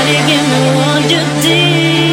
Nobody give me what you did.